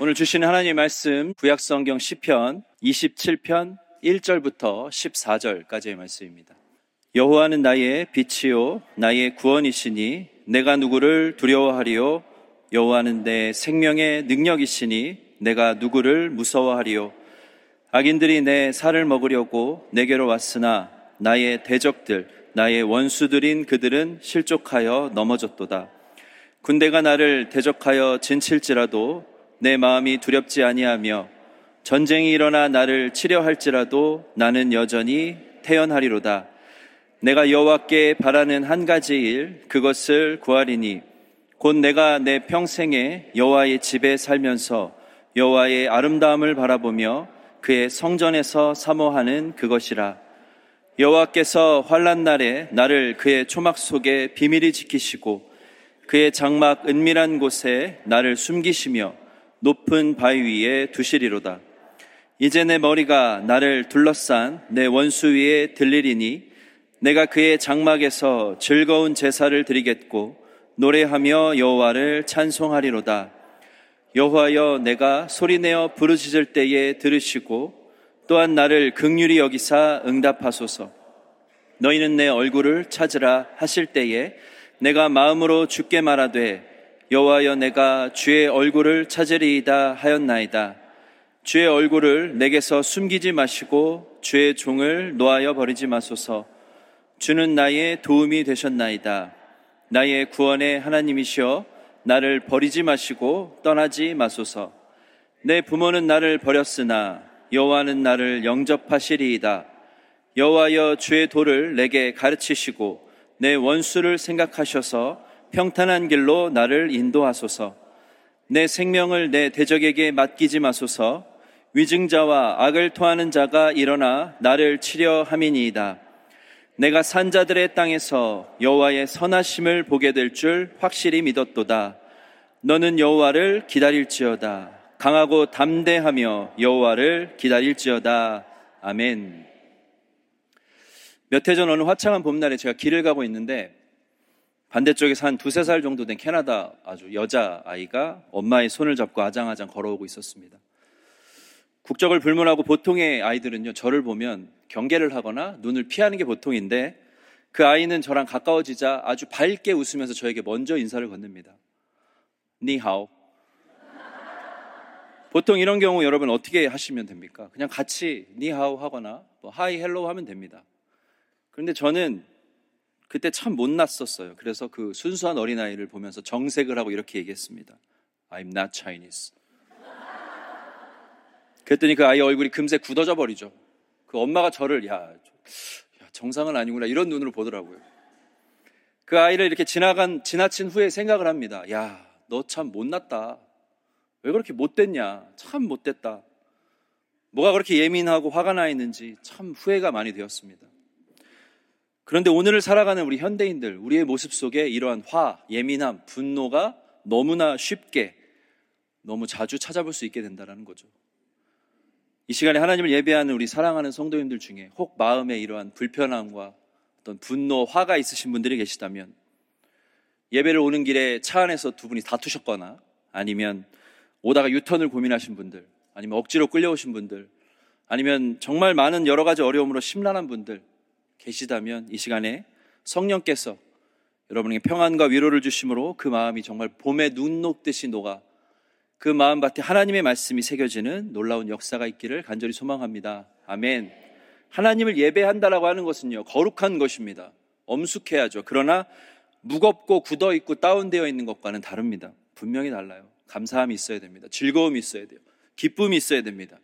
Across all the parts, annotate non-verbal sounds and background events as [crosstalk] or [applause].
오늘 주신 하나님의 말씀 구약 성경 시편 27편 1절부터 14절까지의 말씀입니다. 여호와는 나의 빛이요 나의 구원이시니 내가 누구를 두려워하리요? 여호와는 내 생명의 능력이시니 내가 누구를 무서워하리요? 악인들이 내 살을 먹으려고 내게로 왔으나 나의 대적들 나의 원수들인 그들은 실족하여 넘어졌도다. 군대가 나를 대적하여 진칠지라도 내 마음이 두렵지 아니하며 전쟁이 일어나 나를 치려 할지라도 나는 여전히 태연하리로다. 내가 여호와께 바라는 한 가지 일 그것을 구하리니 곧 내가 내 평생에 여호와의 집에 살면서 여호와의 아름다움을 바라보며 그의 성전에서 사모하는 그것이라. 여호와께서 환란 날에 나를 그의 초막 속에 비밀히 지키시고 그의 장막 은밀한 곳에 나를 숨기시며 높은 바위 위에 두시리로다. 이제 내 머리가 나를 둘러싼 내 원수 위에 들리리니 내가 그의 장막에서 즐거운 제사를 드리겠고 노래하며 여호와를 찬송하리로다. 여호와여 내가 소리내어 부르짖을 때에 들으시고 또한 나를 극률이 여기사 응답하소서. 너희는 내 얼굴을 찾으라 하실 때에 내가 마음으로 죽게 말하되 여호와여 내가 주의 얼굴을 찾으리이다 하였나이다. 주의 얼굴을 내게서 숨기지 마시고 주의 종을 놓아여 버리지 마소서. 주는 나의 도움이 되셨나이다. 나의 구원의 하나님이시여 나를 버리지 마시고 떠나지 마소서. 내 부모는 나를 버렸으나 여호와는 나를 영접하시리이다. 여호와여 주의 도를 내게 가르치시고 내 원수를 생각하셔서 평탄한 길로 나를 인도하소서. 내 생명을 내 대적에게 맡기지 마소서. 위증자와 악을 토하는 자가 일어나 나를 치려 함이니이다. 내가 산자들의 땅에서 여호와의 선하심을 보게 될 줄 확실히 믿었도다. 너는 여호와를 기다릴지어다. 강하고 담대하며 여호와를 기다릴지어다. 아멘. 몇 해 전 어느 화창한 봄날에 제가 길을 가고 있는데 반대쪽에서 한 두세 살 정도 된 캐나다 아주 여자 아이가 엄마의 손을 잡고 아장아장 걸어오고 있었습니다. 국적을 불문하고 보통의 아이들은요, 저를 보면 경계를 하거나 눈을 피하는 게 보통인데 그 아이는 저랑 가까워지자 아주 밝게 웃으면서 저에게 먼저 인사를 건넵니다. 你好. 보통 이런 경우 여러분 어떻게 하시면 됩니까? 그냥 같이 你好 하거나 뭐 hi hello 하면 됩니다. 그런데 저는 그때 참 못났었어요. 그래서 그 순수한 어린아이를 보면서 정색을 하고 이렇게 얘기했습니다. I'm not Chinese. 그랬더니 그 아이 얼굴이 금세 굳어져 버리죠. 그 엄마가 저를, 야, 정상은 아니구나. 이런 눈으로 보더라고요. 그 아이를 이렇게 지나간, 지나친 후에 생각을 합니다. 야, 너 참 못났다. 왜 그렇게 못됐냐? 참 못됐다. 뭐가 그렇게 예민하고 화가 나 있는지 참 후회가 많이 되었습니다. 그런데 오늘을 살아가는 우리 현대인들, 우리의 모습 속에 이러한 화, 예민함, 분노가 너무나 쉽게, 너무 자주 찾아볼 수 있게 된다는 거죠. 이 시간에 하나님을 예배하는 우리 사랑하는 성도님들 중에 혹 마음에 이러한 불편함과 어떤 분노, 화가 있으신 분들이 계시다면 예배를 오는 길에 차 안에서 두 분이 다투셨거나 아니면 오다가 유턴을 고민하신 분들 아니면 억지로 끌려오신 분들 아니면 정말 많은 여러 가지 어려움으로 심란한 분들 계시다면 이 시간에 성령께서 여러분에게 평안과 위로를 주심으로 그 마음이 정말 봄에 눈 녹듯이 녹아 그 마음밭에 하나님의 말씀이 새겨지는 놀라운 역사가 있기를 간절히 소망합니다. 아멘. 하나님을 예배한다라고 하는 것은요, 거룩한 것입니다. 엄숙해야죠. 그러나 무겁고 굳어 있고 다운되어 있는 것과는 다릅니다. 분명히 달라요. 감사함이 있어야 됩니다. 즐거움이 있어야 돼요. 기쁨이 있어야 됩니다.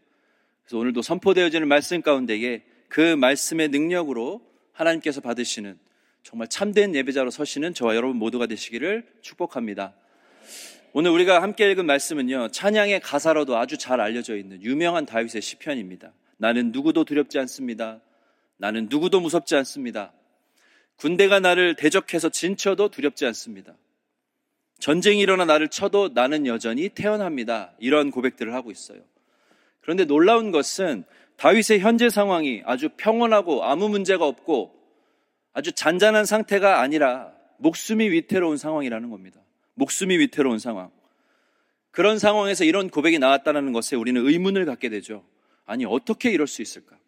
그래서 오늘도 선포되어지는 말씀 가운데에 그 말씀의 능력으로 하나님께서 받으시는 정말 참된 예배자로 서시는 저와 여러분 모두가 되시기를 축복합니다. 오늘 우리가 함께 읽은 말씀은요, 찬양의 가사로도 아주 잘 알려져 있는 유명한 다윗의 시편입니다. 나는 누구도 두렵지 않습니다. 나는 누구도 무섭지 않습니다. 군대가 나를 대적해서 진쳐도 두렵지 않습니다. 전쟁이 일어나 나를 쳐도 나는 여전히 태어납니다. 이런 고백들을 하고 있어요. 그런데 놀라운 것은 다윗의 현재 상황이 아주 평온하고 아무 문제가 없고 아주 잔잔한 상태가 아니라 목숨이 위태로운 상황이라는 겁니다. 목숨이 위태로운 상황. 그런 상황에서 이런 고백이 나왔다는 것에 우리는 의문을 갖게 되죠. 아니, 어떻게 이럴 수 있을까?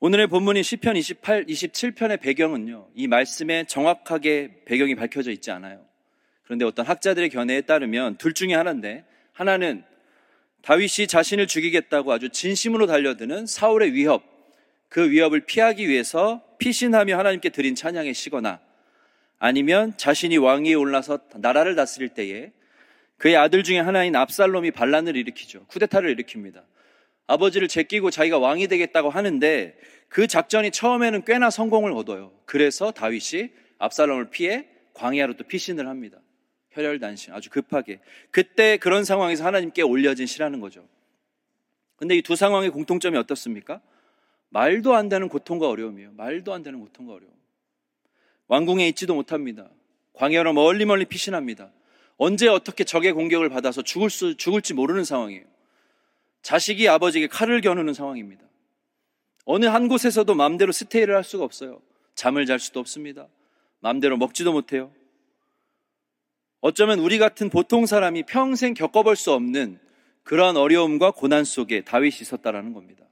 오늘의 본문인 시편 28, 27편의 배경은요, 이 말씀에 정확하게 배경이 밝혀져 있지 않아요. 그런데 어떤 학자들의 견해에 따르면 둘 중에 하나인데, 하나는 다윗이 자신을 죽이겠다고 아주 진심으로 달려드는 사울의 위협, 그 위협을 피하기 위해서 피신하며 하나님께 드린 찬양의 시거나 아니면 자신이 왕위에 올라서 나라를 다스릴 때에 그의 아들 중에 하나인 압살롬이 반란을 일으키죠. 쿠데타를 일으킵니다. 아버지를 제끼고 자기가 왕이 되겠다고 하는데 그 작전이 처음에는 꽤나 성공을 거둬요. 그래서 다윗이 압살롬을 피해 광야로 또 피신을 합니다. 혈혈단신 아주 급하게. 그때 그런 상황에서 하나님께 올려진 시라는 거죠. 근데 이 두 상황의 공통점이 어떻습니까? 말도 안 되는 고통과 어려움이에요. 말도 안 되는 고통과 어려움. 왕궁에 있지도 못합니다. 광야로 멀리 멀리 피신합니다. 언제 어떻게 적의 공격을 받아서 죽을 수, 죽을지 모르는 상황이에요. 자식이 아버지에게 칼을 겨누는 상황입니다. 어느 한 곳에서도 마음대로 스테이를 할 수가 없어요. 잠을 잘 수도 없습니다. 마음대로 먹지도 못해요. 어쩌면 우리 같은 보통 사람이 평생 겪어볼 수 없는 그러한 어려움과 고난 속에 다윗이 있었다라는 겁니다.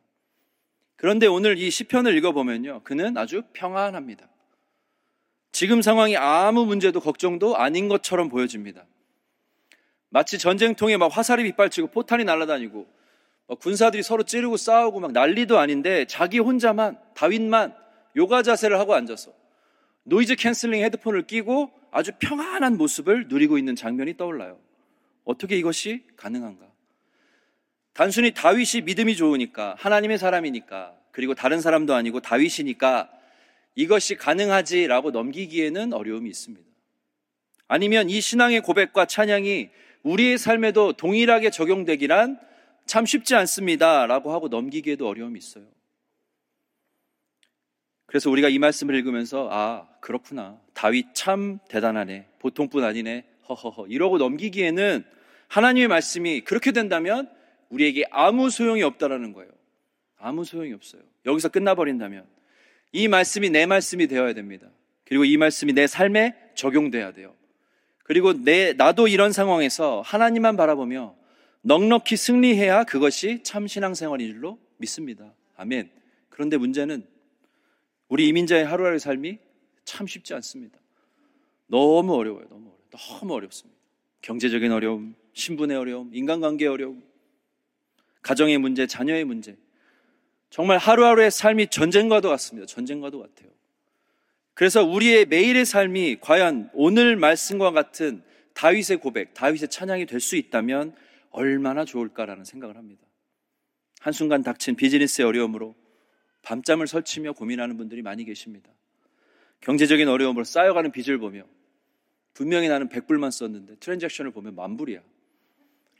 그런데 오늘 이 시편을 읽어보면요. 그는 아주 평안합니다. 지금 상황이 아무 문제도 걱정도 아닌 것처럼 보여집니다. 마치 전쟁통에 막 화살이 빗발치고 포탄이 날아다니고 군사들이 서로 찌르고 싸우고 막 난리도 아닌데 자기 혼자만 다윗만 요가 자세를 하고 앉아서 noise canceling 헤드폰을 끼고 아주 평안한 모습을 누리고 있는 장면이 떠올라요. 어떻게 이것이 가능한가? 단순히 다윗이 믿음이 좋으니까 하나님의 사람이니까 그리고 다른 사람도 아니고 다윗이니까 이것이 가능하지라고 넘기기에는 어려움이 있습니다. 아니면 이 신앙의 고백과 찬양이 우리의 삶에도 동일하게 적용되기란 참 쉽지 않습니다라고 하고 넘기기에도 어려움이 있어요. 그래서 우리가 이 말씀을 읽으면서 아 그렇구나 다윗 참 대단하네 보통뿐 아니네 허허허 이러고 넘기기에는 하나님의 말씀이 그렇게 된다면 우리에게 아무 소용이 없다라는 거예요. 아무 소용이 없어요. 여기서 끝나버린다면 이 말씀이 내 말씀이 되어야 됩니다. 그리고 이 말씀이 내 삶에 적용돼야 돼요. 그리고 내 나도 이런 상황에서 하나님만 바라보며 넉넉히 승리해야 그것이 참 신앙생활인 줄로 믿습니다. 아멘. 그런데 문제는 우리 이민자의 하루하루 삶이 참 쉽지 않습니다. 너무 어려워요. 너무 어려워요. 너무 어렵습니다. 경제적인 어려움, 신분의 어려움, 인간관계의 어려움, 가정의 문제, 자녀의 문제. 정말 하루하루의 삶이 전쟁과도 같습니다. 전쟁과도 같아요. 그래서 우리의 매일의 삶이 과연 오늘 말씀과 같은 다윗의 고백, 다윗의 찬양이 될 수 있다면 얼마나 좋을까라는 생각을 합니다. 한순간 닥친 비즈니스의 어려움으로 밤잠을 설치며 고민하는 분들이 많이 계십니다. 경제적인 어려움으로 쌓여가는 빚을 보며 분명히 나는 100불만 썼는데 transaction을 보면 만불이야.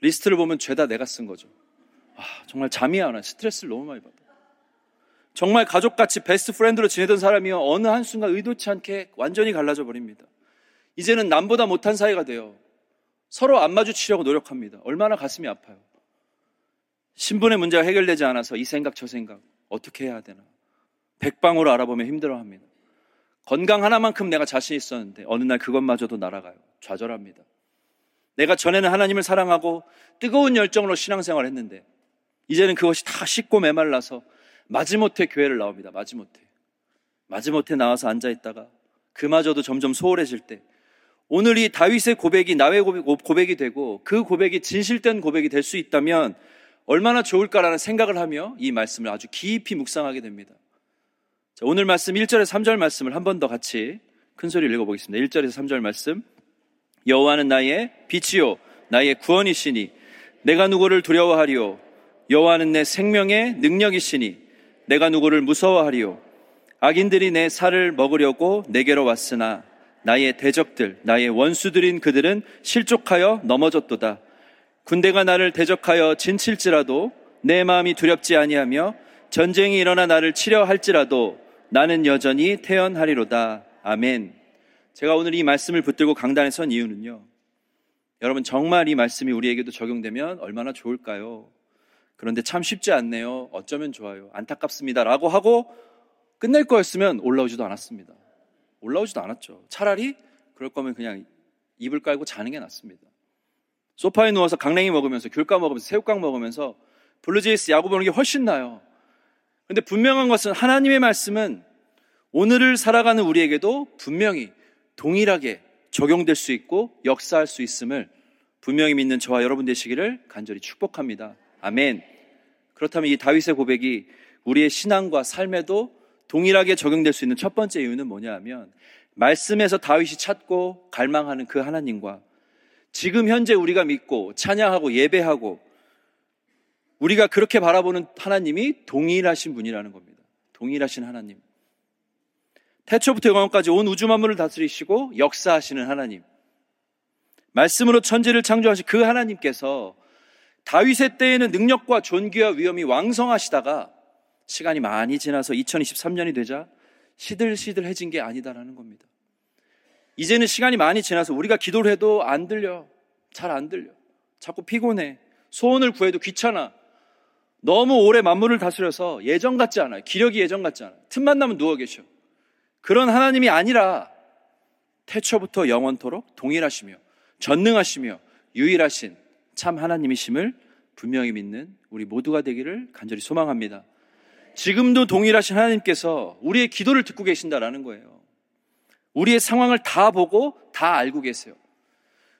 리스트를 보면 죄다 내가 쓴 거죠. 아, 정말 잠이 안 와. 스트레스를 너무 많이 받아. 정말 가족같이 best friend로 지내던 사람이요. 어느 한순간 의도치 않게 완전히 갈라져 버립니다. 이제는 남보다 못한 사이가 돼요. 서로 안 마주치려고 노력합니다. 얼마나 가슴이 아파요. 신분의 문제가 해결되지 않아서 이 생각 저 생각 어떻게 해야 되나. 백방으로 알아보면 힘들어합니다. 건강 하나만큼 내가 자신 있었는데 어느 날 그것마저도 날아가요. 좌절합니다. 내가 전에는 하나님을 사랑하고 뜨거운 열정으로 신앙생활을 했는데 이제는 그것이 다 식고 메말라서 마지못해 교회를 나옵니다. 마지못해. 마지못해 나와서 앉아있다가 그마저도 점점 소홀해질 때 오늘 이 다윗의 고백이 나의 고백이 되고 그 고백이 진실된 고백이 될 수 있다면 얼마나 좋을까라는 생각을 하며 이 말씀을 아주 깊이 묵상하게 됩니다. 자, 오늘 말씀 1절에 3절 말씀을 한 번 더 같이 큰 소리를 읽어보겠습니다. 1절에서 3절 말씀. 여호와는 나의 빛이요 나의 구원이시니 내가 누구를 두려워하리요 여호와는 내 생명의 능력이시니 내가 누구를 무서워하리요 악인들이 내 살을 먹으려고 내게로 왔으나 나의 대적들 나의 원수들인 그들은 실족하여 넘어졌도다 군대가 나를 대적하여 진칠지라도 내 마음이 두렵지 아니하며 전쟁이 일어나 나를 치려 할지라도 나는 여전히 태연하리로다. 아멘. 제가 오늘 이 말씀을 붙들고 강단에 선 이유는요. 여러분 정말 이 말씀이 우리에게도 적용되면 얼마나 좋을까요? 그런데 참 쉽지 않네요. 어쩌면 좋아요. 안타깝습니다. 라고 하고 끝낼 거였으면 올라오지도 않았습니다. 올라오지도 않았죠. 차라리 그럴 거면 그냥 이불 깔고 자는 게 낫습니다. 소파에 누워서 강냉이 먹으면서 귤까 먹으면서 새우깡 먹으면서 블루제이스 야구 보는 게 훨씬 나아요. 근데 분명한 것은 하나님의 말씀은 오늘을 살아가는 우리에게도 분명히 동일하게 적용될 수 있고 역사할 수 있음을 분명히 믿는 저와 여러분 되시기를 간절히 축복합니다. 아멘. 그렇다면 이 다윗의 고백이 우리의 신앙과 삶에도 동일하게 적용될 수 있는 첫 번째 이유는 뭐냐 하면 말씀에서 다윗이 찾고 갈망하는 그 하나님과 지금 현재 우리가 믿고 찬양하고 예배하고 우리가 그렇게 바라보는 하나님이 동일하신 분이라는 겁니다. 동일하신 하나님. 태초부터 영원까지 온 우주 만물을 다스리시고 역사하시는 하나님. 말씀으로 천지를 창조하신 그 하나님께서 다윗의 때에는 능력과 존귀와 위엄이 왕성하시다가 시간이 많이 지나서 2023년이 되자 시들시들해진 게 아니다라는 겁니다. 이제는 시간이 많이 지나서 우리가 기도를 해도 안 들려. 잘 안 들려. 자꾸 피곤해. 소원을 구해도 귀찮아. 너무 오래 만물을 다스려서 예전 같지 않아요. 기력이 예전 같지 않아요. 틈만 나면 누워 계셔. 그런 하나님이 아니라 태초부터 영원토록 동일하시며 전능하시며 유일하신 참 하나님이심을 분명히 믿는 우리 모두가 되기를 간절히 소망합니다. 지금도 동일하신 하나님께서 우리의 기도를 듣고 계신다라는 거예요. 우리의 상황을 다 보고 다 알고 계세요.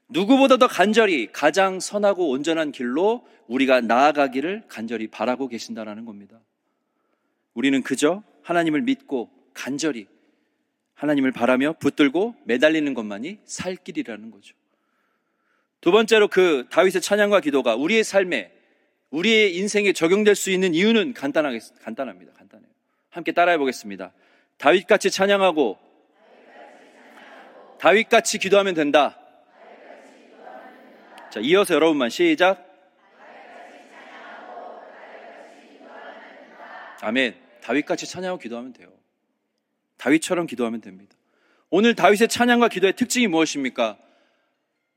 누구보다 더 간절히 가장 선하고 온전한 길로 우리가 나아가기를 간절히 바라고 계신다라는 겁니다. 우리는 그저 하나님을 믿고 간절히 하나님을 바라며 붙들고 매달리는 것만이 살 길이라는 거죠. 두 번째로 그 다윗의 찬양과 기도가 우리의 삶에 우리의 인생에 적용될 수 있는 이유는 간단하게 간단합니다. 간단해요. 함께 따라해 보겠습니다. 다윗같이 찬양하고 다윗같이 기도하면 된다. 자, 이어서 여러분만 시작. 아멘. 다윗같이 찬양하고 기도하면 돼요. 다윗처럼 기도하면 됩니다. 오늘 다윗의 찬양과 기도의 특징이 무엇입니까?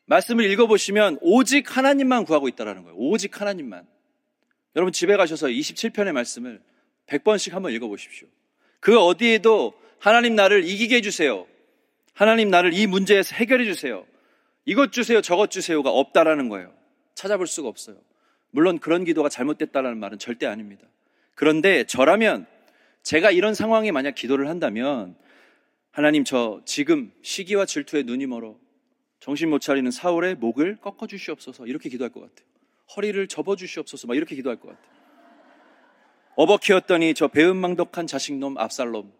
말씀을 읽어보시면 오직 하나님만 구하고 있다는 거예요. 오직 하나님만. 여러분 집에 가셔서 27편의 말씀을 100번씩 한번 읽어보십시오. 그 어디에도 하나님 나를 이기게 해주세요. 하나님 나를 이 문제에서 해결해 주세요. 이것 주세요, 저것 주세요가 없다라는 거예요. 찾아볼 수가 없어요. 물론 그런 기도가 잘못됐다라는 말은 절대 아닙니다. 그런데 저라면 제가 이런 상황에 만약 기도를 한다면 하나님 저 지금 시기와 질투에 눈이 멀어 정신 못 차리는 사울의 목을 꺾어 주시옵소서 이렇게 기도할 것 같아요. 허리를 접어 주시옵소서 막 이렇게 기도할 것 같아요. 어버 키웠더니 저 배은망덕한 자식놈 압살롬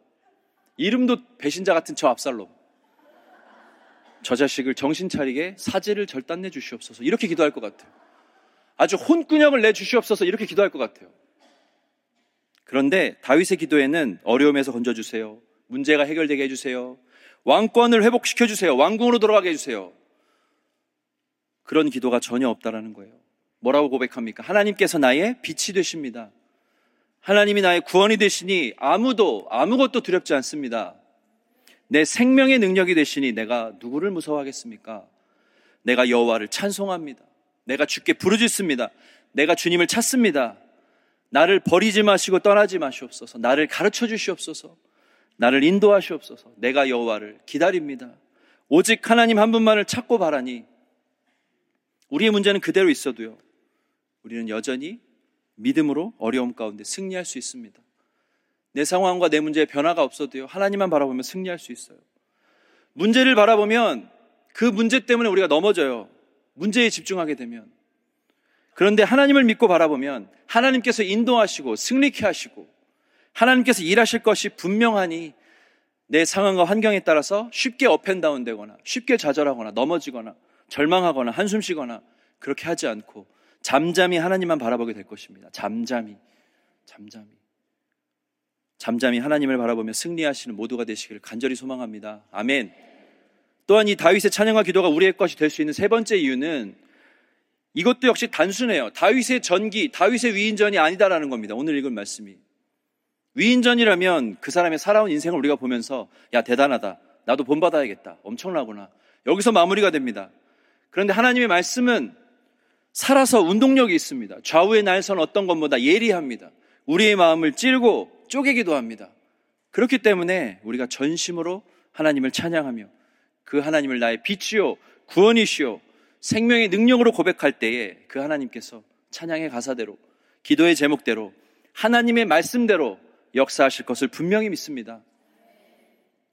이름도 배신자 같은 저 압살롬 저 자식을 정신 차리게 사지를 절단내 주시옵소서 이렇게 기도할 것 같아요. 아주 혼꾸녕을 내 주시옵소서 이렇게 기도할 것 같아요. 그런데 다윗의 기도에는 어려움에서 건져주세요. 문제가 해결되게 해주세요. 왕권을 회복시켜 주세요. 왕궁으로 돌아가게 해주세요. 그런 기도가 전혀 없다라는 거예요. 뭐라고 고백합니까? 하나님께서 나의 빛이 되십니다. 하나님이 나의 구원이 되시니 아무도 아무것도 두렵지 않습니다. 내 생명의 능력이 되시니 내가 누구를 무서워하겠습니까? 내가 여호와를 찬송합니다. 내가 주께 부르짖습니다. 내가 주님을 찾습니다. 나를 버리지 마시고 떠나지 마시옵소서. 나를 가르쳐 주시옵소서. 나를 인도하시옵소서. 내가 여호와를 기다립니다. 오직 하나님 한 분만을 찾고 바라니 우리의 문제는 그대로 있어도요. 우리는 여전히 믿음으로 어려움 가운데 승리할 수 있습니다. 내 상황과 내 문제에 변화가 없어도요. 하나님만 바라보면 승리할 수 있어요. 문제를 바라보면 그 문제 때문에 우리가 넘어져요. 문제에 집중하게 되면. 그런데 하나님을 믿고 바라보면 하나님께서 인도하시고 승리케 하시고 하나님께서 일하실 것이 분명하니 내 상황과 환경에 따라서 쉽게 업앤다운 되거나 쉽게 좌절하거나 넘어지거나 절망하거나 한숨 쉬거나 그렇게 하지 않고 잠잠히 하나님만 바라보게 될 것입니다. 잠잠히. 잠잠히. 잠잠히 하나님을 바라보며 승리하시는 모두가 되시기를 간절히 소망합니다. 아멘. 또한 이 다윗의 찬양과 기도가 우리의 것이 될 수 있는 세 번째 이유는 이것도 역시 단순해요. 다윗의 전기, 다윗의 위인전이 아니다라는 겁니다. 오늘 읽은 말씀이. 위인전이라면 그 사람의 살아온 인생을 우리가 보면서 야 대단하다. 나도 본받아야겠다. 엄청나구나. 여기서 마무리가 됩니다. 그런데 하나님의 말씀은 살아서 운동력이 있습니다. 좌우의 날선 어떤 것보다 예리합니다. 우리의 마음을 찔고 쪼개기도 합니다. 그렇기 때문에 우리가 전심으로 하나님을 찬양하며 그 하나님을 나의 빛이요, 구원이시요, 생명의 능력으로 고백할 때에 그 하나님께서 찬양의 가사대로 기도의 제목대로 하나님의 말씀대로 역사하실 것을 분명히 믿습니다.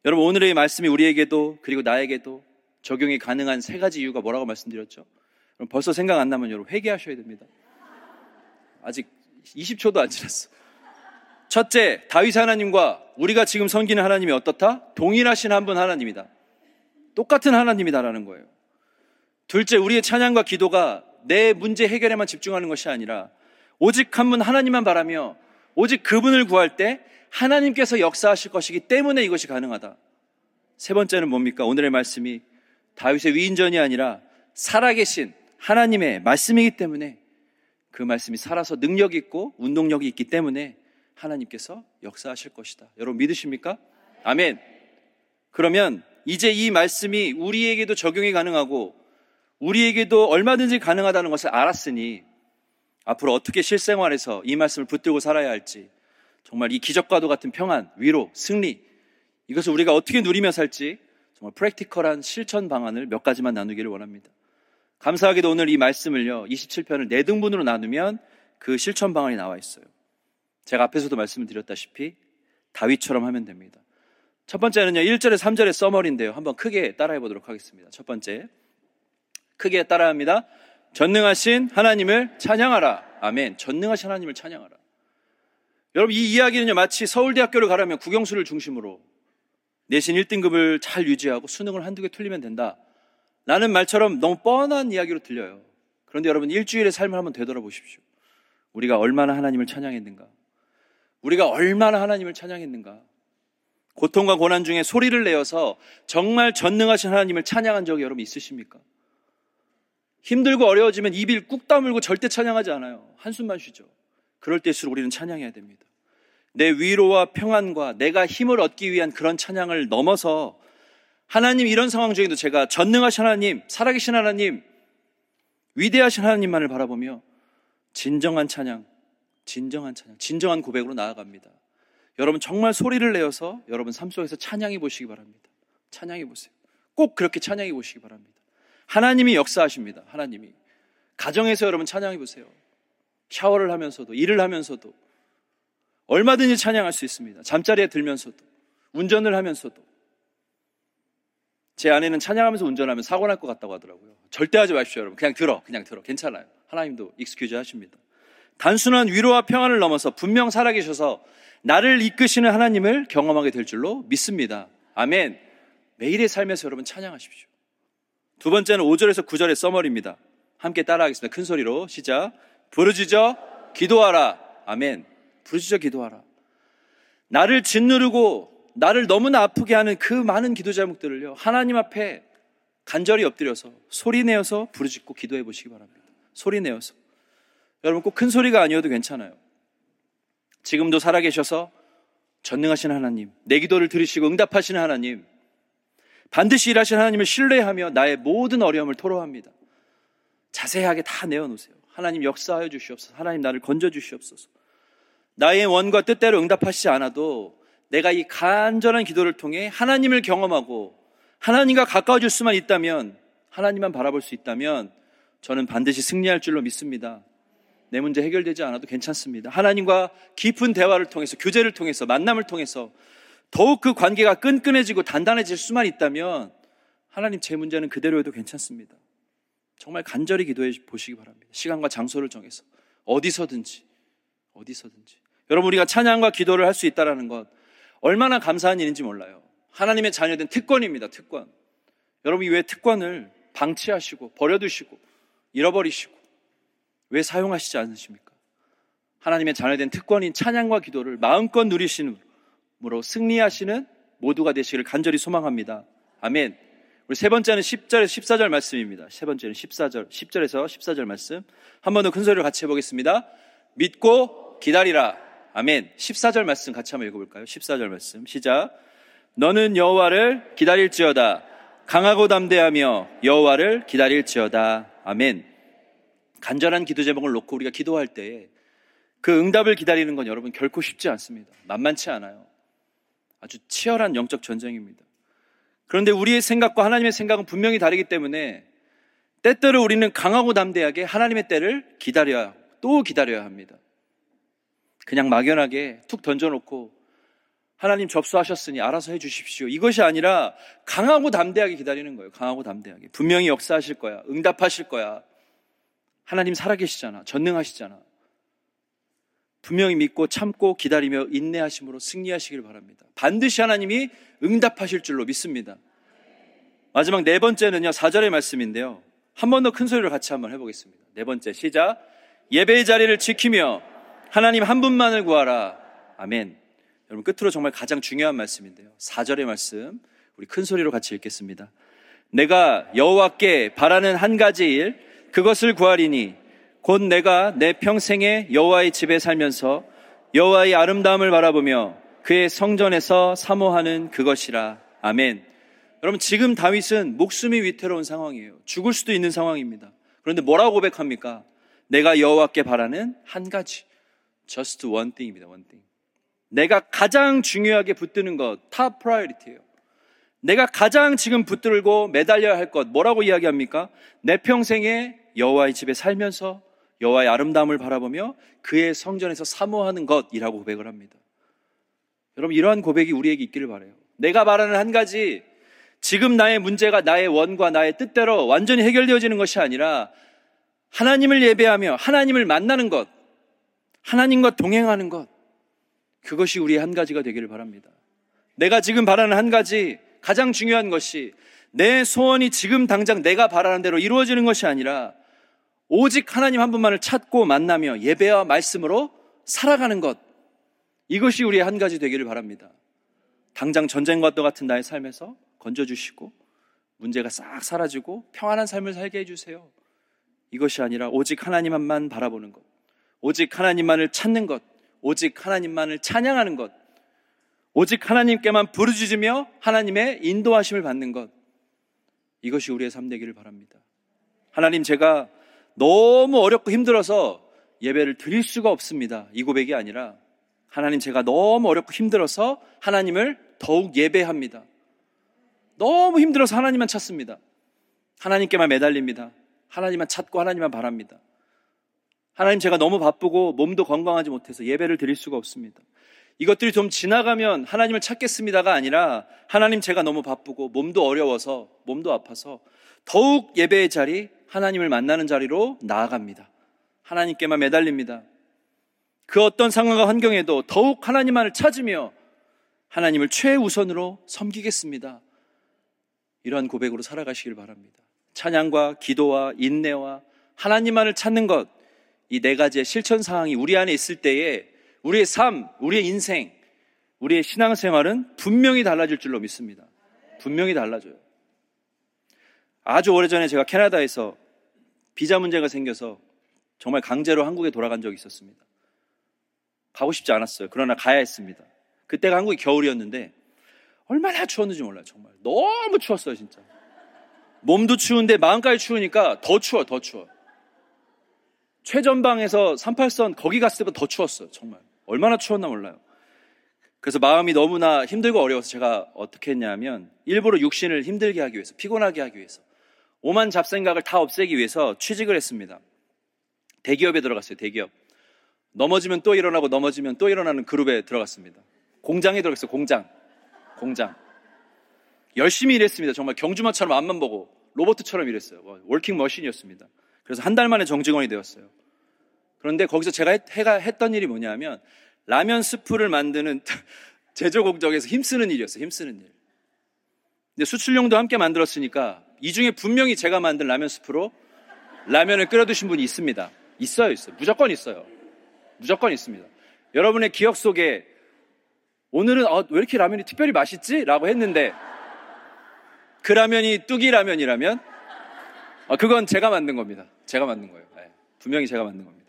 여러분 오늘의 말씀이 우리에게도 그리고 나에게도 적용이 가능한 세 가지 이유가 뭐라고 말씀드렸죠? 벌써 생각 안 나면 여러분 회개하셔야 됩니다. 아직 20초도 안 지났어. 첫째, 다윗 하나님과 우리가 지금 섬기는 하나님이 어떻다? 동일하신 한 분 하나님이다. 똑같은 하나님이다라는 거예요. 둘째, 우리의 찬양과 기도가 내 문제 해결에만 집중하는 것이 아니라 오직 한 분 하나님만 바라며 오직 그분을 구할 때 하나님께서 역사하실 것이기 때문에 이것이 가능하다. 세 번째는 뭡니까? 오늘의 말씀이 다윗의 위인전이 아니라 살아계신 하나님의 말씀이기 때문에 그 말씀이 살아서 능력 있고 운동력이 있기 때문에 하나님께서 역사하실 것이다. 여러분 믿으십니까? 아멘. 그러면 이제 이 말씀이 우리에게도 적용이 가능하고 우리에게도 얼마든지 가능하다는 것을 알았으니 앞으로 어떻게 실생활에서 이 말씀을 붙들고 살아야 할지 정말 이 기적과도 같은 평안, 위로, 승리 이것을 우리가 어떻게 누리며 살지 정말 프랙티컬한 실천 방안을 몇 가지만 나누기를 원합니다. 감사하게도 오늘 이 말씀을요, 27편을 네 등분으로 나누면 그 실천 방안이 나와 있어요. 제가 앞에서도 말씀을 드렸다시피 다윗처럼 하면 됩니다. 첫 번째는요, 1절에 3절의 써머리인데요. 한번 크게 따라해 보도록 하겠습니다. 첫 번째. 크게 따라합니다. 전능하신 하나님을 찬양하라. 아멘. 전능하신 하나님을 찬양하라. 여러분, 이 이야기는요, 마치 서울대학교를 가려면 국영수를 중심으로 내신 1등급을 잘 유지하고 수능을 한두 개 틀리면 된다. 라는 말처럼 너무 뻔한 이야기로 들려요. 그런데 여러분 일주일의 삶을 한번 되돌아보십시오. 우리가 얼마나 하나님을 찬양했는가? 우리가 얼마나 하나님을 찬양했는가? 고통과 고난 중에 소리를 내어서 정말 전능하신 하나님을 찬양한 적이 여러분 있으십니까? 힘들고 어려워지면 입을 꾹 다물고 절대 찬양하지 않아요. 한숨만 쉬죠. 그럴 때일수록 우리는 찬양해야 됩니다. 내 위로와 평안과 내가 힘을 얻기 위한 그런 찬양을 넘어서 하나님 이런 상황 중에도 제가 전능하신 하나님, 살아계신 하나님, 위대하신 하나님만을 바라보며 진정한 찬양, 진정한 찬양, 진정한 고백으로 나아갑니다. 여러분 정말 소리를 내어서 여러분 삶 속에서 찬양해 보시기 바랍니다. 찬양해 보세요. 꼭 그렇게 찬양해 보시기 바랍니다. 하나님이 역사하십니다. 하나님이. 가정에서 여러분 찬양해 보세요. 샤워를 하면서도, 일을 하면서도, 얼마든지 찬양할 수 있습니다. 잠자리에 들면서도, 운전을 하면서도. 제 아내는 찬양하면서 운전하면 사고 날 것 같다고 하더라고요. 절대 하지 마십시오, 여러분. 그냥 들어, 그냥 들어. 괜찮아요. 하나님도 excuse 하십니다. 단순한 위로와 평안을 넘어서 분명 살아계셔서 나를 이끄시는 하나님을 경험하게 될 줄로 믿습니다. 아멘. 매일의 삶에서 여러분 찬양하십시오. 두 번째는 5절에서 9절의 써머리입니다. 함께 따라하겠습니다. 큰 소리로 시작. 부르짖어 기도하라. 아멘. 부르짖어 기도하라. 나를 짓누르고 나를 너무나 아프게 하는 그 많은 기도 제목들을요. 하나님 앞에 간절히 엎드려서 소리 내어서 부르짖고 기도해 보시기 바랍니다. 소리 내어서. 여러분 꼭 큰 소리가 아니어도 괜찮아요. 지금도 살아계셔서 전능하신 하나님, 내 기도를 들으시고 응답하시는 하나님, 반드시 일하시는 하나님을 신뢰하며 나의 모든 어려움을 토로합니다. 자세하게 다 내어놓으세요. 하나님 역사하여 주시옵소서. 하나님 나를 건져 주시옵소서. 나의 원과 뜻대로 응답하시지 않아도 내가 이 간절한 기도를 통해 하나님을 경험하고 하나님과 가까워질 수만 있다면 하나님만 바라볼 수 있다면 저는 반드시 승리할 줄로 믿습니다. 내 문제 해결되지 않아도 괜찮습니다. 하나님과 깊은 대화를 통해서 교제를 통해서 만남을 통해서 더욱 그 관계가 끈끈해지고 단단해질 수만 있다면 하나님 제 문제는 그대로 해도 괜찮습니다. 정말 간절히 기도해 보시기 바랍니다. 시간과 장소를 정해서 어디서든지 어디서든지 여러분 우리가 찬양과 기도를 할 수 있다라는 것 얼마나 감사한 일인지 몰라요. 하나님의 자녀된 특권입니다. 특권. 여러분이 왜 특권을 방치하시고 버려두시고 잃어버리시고 왜 사용하시지 않으십니까? 하나님의 자녀된 특권인 찬양과 기도를 마음껏 누리시므로 승리하시는 모두가 되시기를 간절히 소망합니다. 아멘. 우리 세 번째는 10절에서 14절 말씀입니다. 세 번째는 14절, 10절에서 14절 말씀. 한 번 더 큰 소리로 같이 해보겠습니다. 믿고 기다리라. 아멘. 14절 말씀 같이 한번 읽어볼까요? 14절 말씀. 시작. 너는 여호와를 기다릴지어다. 강하고 담대하며 여호와를 기다릴지어다. 아멘. 간절한 기도 제목을 놓고 우리가 기도할 때에 그 응답을 기다리는 건 여러분 결코 쉽지 않습니다. 만만치 않아요. 아주 치열한 영적 전쟁입니다. 그런데 우리의 생각과 하나님의 생각은 분명히 다르기 때문에 때때로 우리는 강하고 담대하게 하나님의 때를 기다려야, 또 기다려야 합니다. 그냥 막연하게 툭 던져놓고 하나님 접수하셨으니 알아서 해 주십시오. 이것이 아니라 강하고 담대하게 기다리는 거예요. 강하고 담대하게. 분명히 역사하실 거야. 응답하실 거야. 하나님 살아계시잖아. 전능하시잖아. 분명히 믿고 참고 기다리며 인내하심으로 승리하시길 바랍니다. 반드시 하나님이 응답하실 줄로 믿습니다. 마지막 네 번째는요, 4절의 말씀인데요. 한 번 더 큰 소리로 같이 한번 해보겠습니다. 네 번째, 시작. 예배의 자리를 지키며 하나님 한 분만을 구하라. 아멘. 여러분, 끝으로 정말 가장 중요한 말씀인데요. 4절의 말씀, 우리 큰 소리로 같이 읽겠습니다. 내가 여호와께 바라는 한 가지 일, 그것을 구하리니 곧 내가 내 평생에 여호와의 집에 살면서 여호와의 아름다움을 바라보며 그의 성전에서 사모하는 그것이라. 아멘. 여러분 지금 다윗은 목숨이 위태로운 상황이에요. 죽을 수도 있는 상황입니다. 그런데 뭐라고 고백합니까? 내가 여호와께 바라는 한 가지. just one thing입니다. one thing. 내가 가장 중요하게 붙드는 것, top priority예요. 내가 가장 지금 붙들고 매달려야 할 것, 뭐라고 이야기합니까? 내 평생에 여호와의 집에 살면서 여호와의 아름다움을 바라보며 그의 성전에서 사모하는 것이라고 고백을 합니다. 여러분 이러한 고백이 우리에게 있기를 바래요. 내가 말하는 한 가지 지금 나의 문제가 나의 원과 나의 뜻대로 완전히 해결되어지는 것이 아니라 하나님을 예배하며 하나님을 만나는 것, 하나님과 동행하는 것, 그것이 우리의 한 가지가 되기를 바랍니다. 내가 지금 바라는 한 가지, 가장 중요한 것이 내 소원이 지금 당장 내가 바라는 대로 이루어지는 것이 아니라 오직 하나님 한 분만을 찾고 만나며 예배와 말씀으로 살아가는 것. 이것이 우리의 한 가지 되기를 바랍니다. 당장 전쟁과 같은 나의 삶에서 건져주시고 문제가 싹 사라지고 평안한 삶을 살게 해주세요. 이것이 아니라 오직 하나님만 바라보는 것. 오직 하나님만을 찾는 것. 오직 하나님만을 찬양하는 것. 오직 하나님께만 부르짖으며 하나님의 인도하심을 받는 것. 이것이 우리의 삶 되기를 바랍니다. 하나님 제가 너무 어렵고 힘들어서 예배를 드릴 수가 없습니다. 이 고백이 아니라 하나님 제가 너무 어렵고 힘들어서 하나님을 더욱 예배합니다. 너무 힘들어서 하나님만 찾습니다. 하나님께만 매달립니다. 하나님만 찾고 하나님만 바랍니다. 하나님 제가 너무 바쁘고 몸도 건강하지 못해서 예배를 드릴 수가 없습니다. 이것들이 좀 지나가면 하나님을 찾겠습니다가 아니라 하나님 제가 너무 바쁘고 몸도 어려워서 몸도 아파서 더욱 예배의 자리 하나님을 만나는 자리로 나아갑니다. 하나님께만 매달립니다. 그 어떤 상황과 환경에도 더욱 하나님만을 찾으며 하나님을 최우선으로 섬기겠습니다. 이러한 고백으로 살아가시길 바랍니다. 찬양과 기도와 인내와 하나님만을 찾는 것, 이 네 가지의 실천 사항이 우리 안에 있을 때에 우리의 삶, 우리의 인생, 우리의 신앙생활은 분명히 달라질 줄로 믿습니다. 분명히 달라져요. 아주 오래전에 제가 캐나다에서 비자 문제가 생겨서 정말 강제로 한국에 돌아간 적이 있었습니다. 가고 싶지 않았어요. 그러나 가야 했습니다. 그때가 한국이 겨울이었는데 얼마나 추웠는지 몰라요. 정말 너무 추웠어요, 진짜. 몸도 추운데 마음까지 추우니까 더 추워, 더 추워. 최전방에서 38선 거기 갔을 때보다 더 추웠어요. 정말 얼마나 추웠나 몰라요. 그래서 마음이 너무나 힘들고 어려워서 제가 어떻게 했냐면 일부러 육신을 힘들게 하기 위해서 피곤하게 하기 위해서 오만 잡생각을 다 없애기 위해서 취직을 했습니다. 대기업에 들어갔어요, 대기업. 넘어지면 또 일어나고 넘어지면 또 일어나는 그룹에 들어갔습니다. 공장에 들어갔어요, 공장. 공장. 열심히 일했습니다. 정말 경주마처럼 앞만 보고 로버트처럼 일했어요. 월킹 머신이었습니다. 그래서 한 달 만에 정직원이 되었어요. 그런데 거기서 제가 했던 일이 뭐냐면 라면 스프를 만드는 [laughs] 제조 공정에서 힘쓰는 일이었어요. 힘쓰는 일. 근데 수출용도 함께 만들었으니까 이 중에 분명히 제가 만든 라면 스프로 라면을 끓여 드신 분이 있습니다. 있어요, 있어요. 무조건 있어요. 무조건 있습니다. 여러분의 기억 속에 오늘은 어, 왜 이렇게 라면이 특별히 맛있지? 라고 했는데 그 라면이 뚜기 라면이라면 어, 그건 제가 만든 겁니다. 제가 만든 거예요. 네, 분명히 제가 만든 겁니다.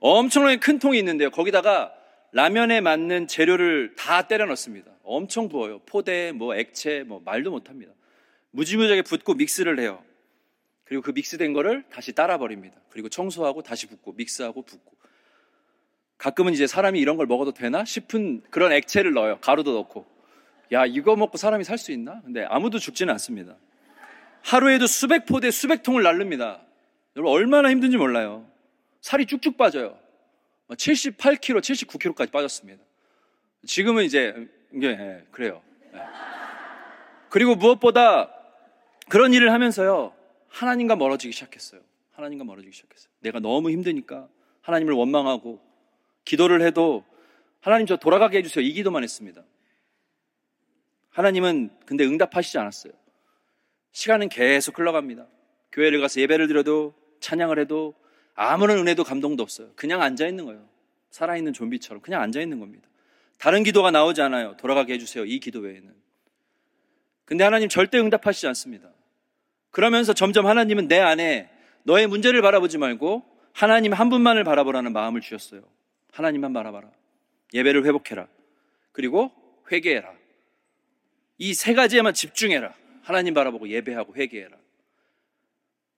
엄청나게 큰 통이 있는데요. 거기다가 라면에 맞는 재료를 다 때려 넣습니다. 엄청 부어요. 포대, 뭐 액체, 뭐 말도 못 합니다. 무지무지하게 붓고 믹스를 해요. 그리고 그 믹스된 거를 다시 따라 버립니다. 그리고 청소하고 다시 붓고 믹스하고 붓고. 가끔은 이제 사람이 이런 걸 먹어도 되나 싶은 그런 액체를 넣어요. 가루도 넣고. 야, 이거 먹고 사람이 살 수 있나? 근데 아무도 죽지는 않습니다. 하루에도 수백 포대, 수백 통을 날릅니다. 여러분, 얼마나 힘든지 몰라요. 살이 쭉쭉 빠져요. 78kg, 79kg까지 빠졌습니다. 지금은 이제, 예, 그래요. 예. 그리고 무엇보다 그런 일을 하면서요, 하나님과 멀어지기 시작했어요. 하나님과 멀어지기 시작했어요. 내가 너무 힘드니까 하나님을 원망하고 기도를 해도 하나님 저 돌아가게 해주세요. 이 기도만 했습니다. 하나님은 근데 응답하시지 않았어요. 시간은 계속 흘러갑니다. 교회를 가서 예배를 드려도 찬양을 해도 아무런 은혜도 감동도 없어요. 그냥 앉아 있는 거예요. 살아있는 좀비처럼 그냥 앉아 있는 겁니다. 다른 기도가 나오지 않아요. 돌아가게 해주세요. 이 기도 외에는. 근데 하나님 절대 응답하시지 않습니다. 그러면서 점점 하나님은 내 안에 너의 문제를 바라보지 말고 하나님 한 분만을 바라보라는 마음을 주셨어요. 하나님만 바라봐라. 예배를 회복해라. 그리고 회개해라. 이 세 가지에만 집중해라. 하나님 바라보고 예배하고 회개해라.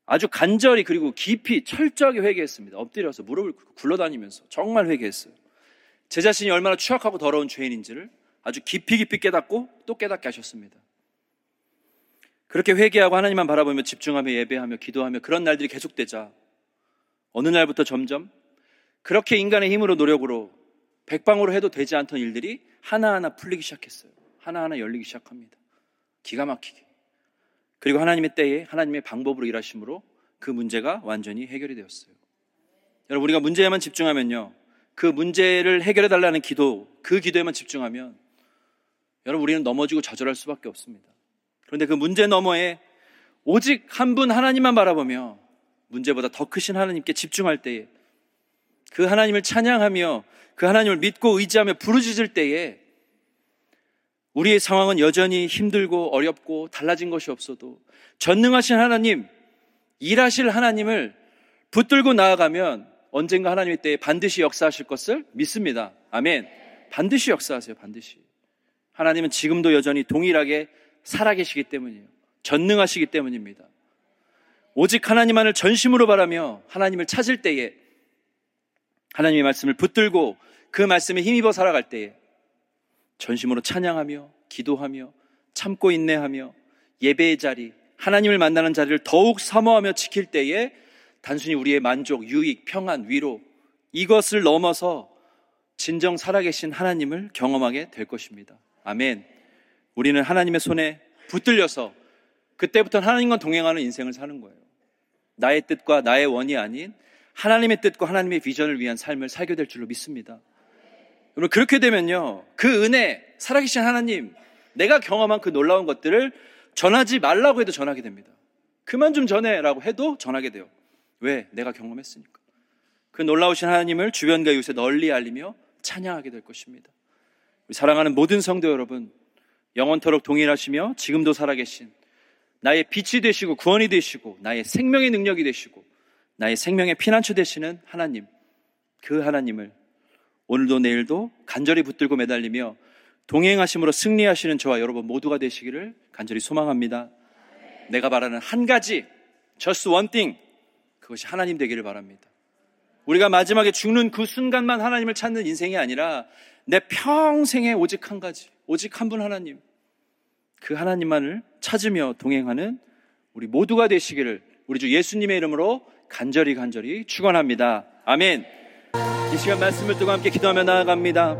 아주 간절히 그리고 깊이 철저하게 회개했습니다. 엎드려서 무릎을 굴러다니면서 정말 회개했어요. 제 자신이 얼마나 추악하고 더러운 죄인인지를 아주 깊이 깊이 깨닫고 또 깨닫게 하셨습니다. 그렇게 회개하고 하나님만 바라보며 집중하며 예배하며 기도하며 그런 날들이 계속되자 어느 날부터 점점 그렇게 인간의 힘으로 노력으로 백방으로 해도 되지 않던 일들이 하나하나 풀리기 시작했어요. 하나하나 열리기 시작합니다. 기가 막히게. 그리고 하나님의 때에 하나님의 방법으로 일하심으로 그 문제가 완전히 해결이 되었어요. 여러분, 우리가 문제에만 집중하면요. 그 문제를 해결해 달라는 기도, 그 기도에만 집중하면 여러분, 우리는 넘어지고 좌절할 수밖에 없습니다. 그런데 그 문제 너머에 오직 한 분 하나님만 바라보며 문제보다 더 크신 하나님께 집중할 때에 그 하나님을 찬양하며 그 하나님을 믿고 의지하며 부르짖을 때에 우리의 상황은 여전히 힘들고 어렵고 달라진 것이 없어도 전능하신 하나님, 일하실 하나님을 붙들고 나아가면 언젠가 하나님의 때에 반드시 역사하실 것을 믿습니다. 아멘. 반드시 역사하세요, 반드시. 하나님은 지금도 여전히 동일하게 살아계시기 때문이에요. 전능하시기 때문입니다. 오직 하나님만을 전심으로 바라며 하나님을 찾을 때에 하나님의 말씀을 붙들고 그 말씀에 힘입어 살아갈 때에 전심으로 찬양하며 기도하며 참고 인내하며 예배의 자리, 하나님을 만나는 자리를 더욱 사모하며 지킬 때에 단순히 우리의 만족, 유익, 평안, 위로 이것을 넘어서 진정 살아계신 하나님을 경험하게 될 것입니다. 아멘. 우리는 하나님의 손에 붙들려서 그때부터는 하나님과 동행하는 인생을 사는 거예요. 나의 뜻과 나의 원이 아닌 하나님의 뜻과 하나님의 비전을 위한 삶을 살게 될 줄로 믿습니다. 여러분, 그렇게 되면요. 그 은혜, 살아계신 하나님, 내가 경험한 그 놀라운 것들을 전하지 말라고 해도 전하게 됩니다. 그만 좀 전해라고 해도 전하게 돼요. 왜? 내가 경험했으니까. 그 놀라우신 하나님을 주변과 이웃에 널리 알리며 찬양하게 될 것입니다. 우리 사랑하는 모든 성도 여러분, 영원토록 동일하시며 지금도 살아계신 나의 빛이 되시고 구원이 되시고 나의 생명의 능력이 되시고 나의 생명의 피난처 되시는 하나님, 그 하나님을 오늘도 내일도 간절히 붙들고 매달리며 동행하심으로 승리하시는 저와 여러분 모두가 되시기를 간절히 소망합니다. 내가 바라는 한 가지, just one thing, 그것이 하나님 되기를 바랍니다. 우리가 마지막에 죽는 그 순간만 하나님을 찾는 인생이 아니라 내 평생에 오직 한 가지, 오직 한 분 하나님, 그 하나님만을 찾으며 동행하는 우리 모두가 되시기를 우리 주 예수님의 이름으로 간절히 간절히 축원합니다. 아멘. 이 시간 말씀을 뜨고 함께 기도하며 나아갑니다.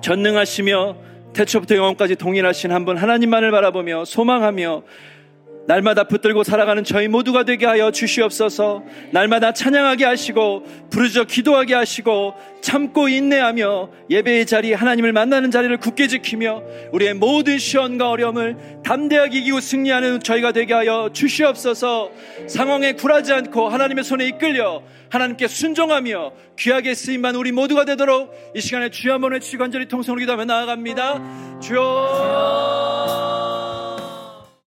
전능하시며 태초부터 영원까지 동일하신 한 분 하나님만을 바라보며 소망하며 날마다 붙들고 살아가는 저희 모두가 되게 하여 주시옵소서. 날마다 찬양하게 하시고 부르짖어 기도하게 하시고 참고 인내하며 예배의 자리 하나님을 만나는 자리를 굳게 지키며 우리의 모든 시련과 어려움을 담대하게 이기고 승리하는 저희가 되게 하여 주시옵소서. 상황에 굴하지 않고 하나님의 손에 이끌려 하나님께 순종하며 귀하게 쓰임만 우리 모두가 되도록 이 시간에 주여 한번 외치고 간절히 통성으로 기도하며 나아갑니다. 주여